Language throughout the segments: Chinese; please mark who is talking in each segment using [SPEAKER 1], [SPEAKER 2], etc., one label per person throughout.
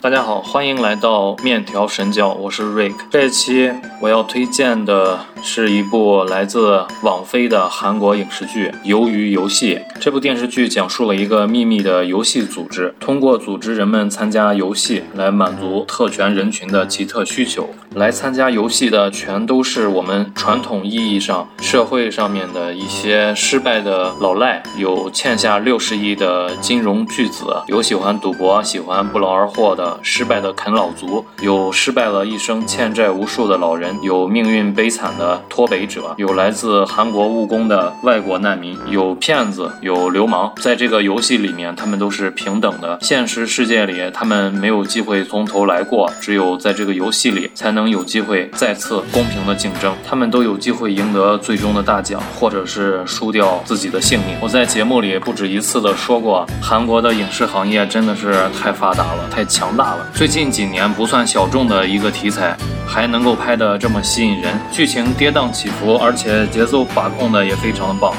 [SPEAKER 1] 大家好，欢迎来到面条神教，我是 Rick。这一期我要推荐的是一部来自网飞的韩国影视剧《鱿鱼游戏》。这部电视剧讲述了一个秘密的游戏组织，通过组织人们参加游戏来满足特权人群的奇特需求。来参加游戏的全都是我们传统意义上社会上面的一些失败的老赖，有欠下六十亿的金融巨子，有喜欢赌博、喜欢不劳而获的失败的啃老族，有失败了一生欠债无数的老人，有命运悲惨的脱北者，有来自韩国务工的外国难民，有骗子，有流氓。在这个游戏里面，他们都是平等的。现实世界里，他们没有机会从头来过，只有在这个游戏里才能。有机会再次公平的竞争，他们都有机会赢得最终的大奖，或者是输掉自己的性命。我在节目里不止一次的说过，韩国的影视行业真的是太发达了，太强大了。最近几年不算小众的一个题材，还能够拍得这么吸引人，剧情跌宕起伏，而且节奏把控的也非常的棒，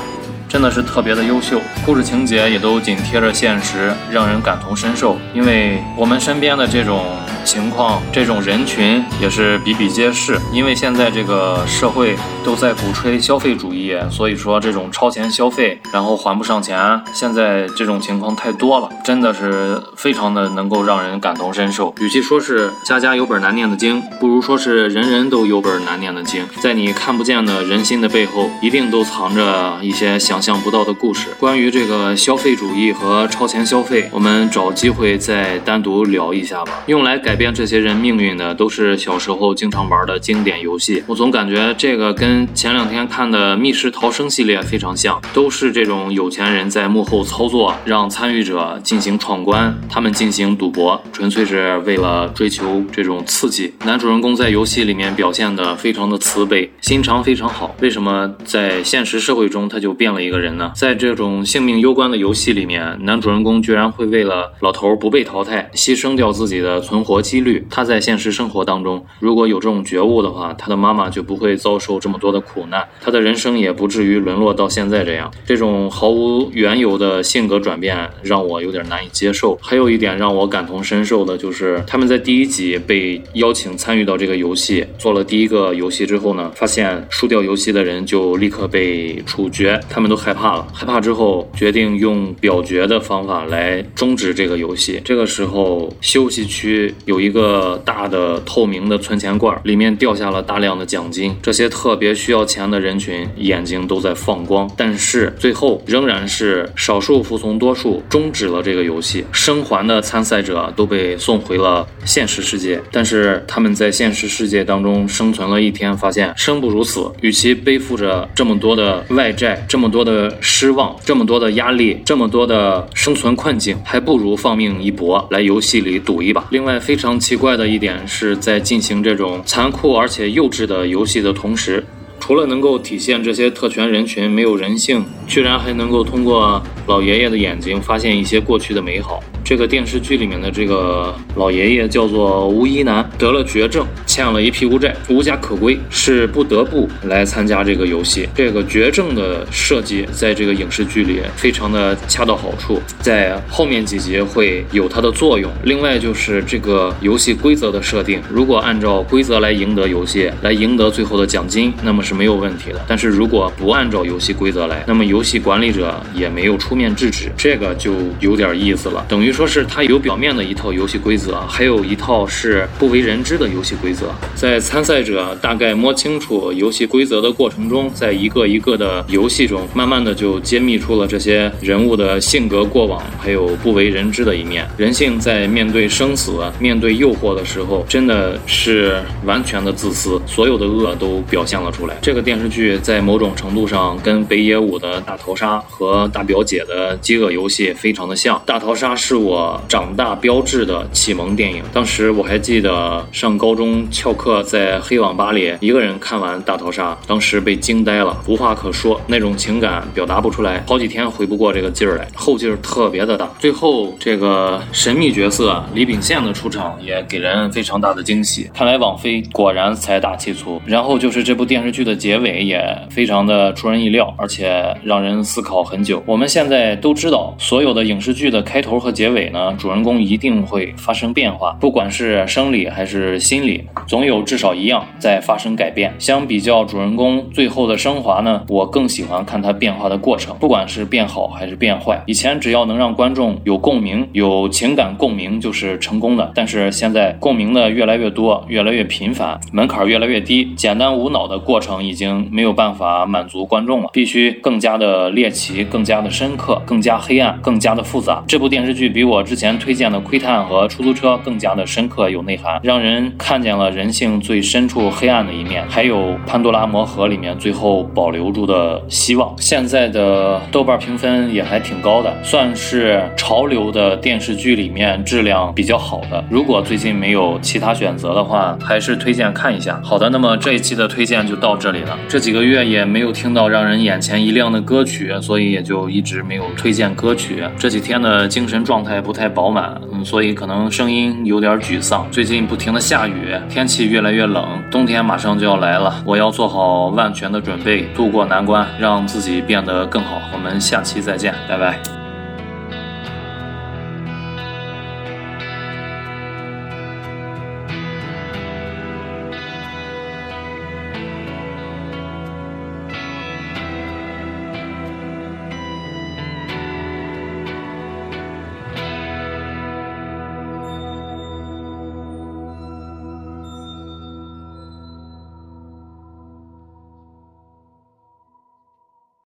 [SPEAKER 1] 真的是特别的优秀。故事情节也都紧贴着现实，让人感同身受。因为我们身边的这种。情况这种人群也是比比皆是，因为现在这个社会都在鼓吹消费主义，所以说这种超前消费，然后还不上钱，现在这种情况太多了，真的是非常的能够让人感同身受。与其说是家家有本难念的经，不如说是人人都有本难念的经。在你看不见的人心的背后，一定都藏着一些想想象不到的故事。关于这个消费主义和超前消费，我们找机会再单独聊一下吧。用来改。改变这些人命运的都是小时候经常玩的经典游戏。我总感觉这个跟前两天看的密室逃生系列非常像，都是这种有钱人在幕后操作，让参与者进行闯关，他们进行赌博，纯粹是为了追求这种刺激。男主人公在游戏里面表现的非常的慈悲，心肠非常好。为什么在现实社会中他就变了一一个人呢？在这种性命攸关的游戏里面，男主人公居然会为了老头不被淘汰，牺牲掉自己的存活。几率，他在现实生活当中，如果有这种觉悟的话，他的妈妈就不会遭受这么多的苦难，他的人生也不至于沦落到现在这样。这种毫无缘由的性格转变让我有点难以接受。还有一点让我感同身受的就是，他们在第一集被邀请参与到这个游戏，做了第一个游戏之后呢，发现输掉游戏的人就立刻被处决，他们都害怕了。害怕之后，决定用表决的方法来终止这个游戏。这个时候，休息区。有一个大的透明的存钱罐，里面掉下了大量的奖金。这些特别需要钱的人群眼睛都在放光，但是最后仍然是少数服从多数，终止了这个游戏。生还的参赛者都被送回了现实世界，但是他们在现实世界当中生存了一天，发现生不如死。与其背负着这么多的外债、这么多的的失望、这么多的压力、这么多的生存困境，还不如放命一搏，来游戏里赌一把。另外，非常奇怪的一点是在进行这种残酷而且幼稚的游戏的同时，除了能够体现这些特权人群没有人性，居然还能够通过老爷爷的眼睛发现一些过去的美好。这个电视剧里面的这个老爷爷叫做吴一男，得了绝症，欠了一屁股债，无家可归，是不得不来参加这个游戏。这个绝症的设计在这个影视剧里非常的恰到好处，在后面几集会有它的作用。另外就是这个游戏规则的设定，如果按照规则来赢得游戏，来赢得最后的奖金，那么是没有问题的。但是如果不按照游戏规则来，那么游戏管理者也没有出面制止，这个就有点意思了，等于。说说是它有表面的一套游戏规则，还有一套是不为人知的游戏规则。在参赛者大概摸清楚游戏规则的过程中，在一个一个的游戏中，慢慢的就揭秘出了这些人物的性格、过往，还有不为人知的一面。人性在面对生死、面对诱惑的时候，真的是完全的自私，所有的恶都表现了出来。这个电视剧在某种程度上跟北野武的大逃杀和大表姐的饥饿游戏非常的像。大逃杀是我。我长大标志的启蒙电影，当时我还记得上高中翘课在黑网吧里一个人看完《大逃杀》，当时被惊呆了，无话可说，那种情感表达不出来，好几天回不过这个劲儿来，后劲儿特别的大。最后这个神秘角色李秉宪的出场也给人非常大的惊喜，看来网飞果然财大气粗。然后就是这部电视剧的结尾也非常的出人意料，而且让人思考很久。我们现在都知道，所有的影视剧的开头和结尾。尾呢，主人公一定会发生变化，不管是生理还是心理，总有至少一样在发生改变。相比较主人公最后的升华呢，我更喜欢看他变化的过程，不管是变好还是变坏。以前只要能让观众有共鸣、有情感共鸣就是成功的，但是现在共鸣的越来越多，越来越频繁，门槛越来越低，简单无脑的过程已经没有办法满足观众了，必须更加的猎奇，更加的深刻，更加黑暗，更加的复杂。这部电视剧比我之前推荐的《窥探》和《出租车》更加的深刻有内涵，让人看见了人性最深处黑暗的一面，还有潘多拉魔盒里面最后保留住的希望。现在的豆瓣评分也还挺高的，算是潮流的电视剧里面质量比较好的。如果最近没有其他选择的话，还是推荐看一下。好的，那么这一期的推荐就到这里了。这几个月也没有听到让人眼前一亮的歌曲，所以也就一直没有推荐歌曲。这几天的精神状态态不太饱满，嗯，所以可能声音有点沮丧。最近不停的下雨，天气越来越冷，冬天马上就要来了，我要做好万全的准备，度过难关，让自己变得更好。我们下期再见，拜拜。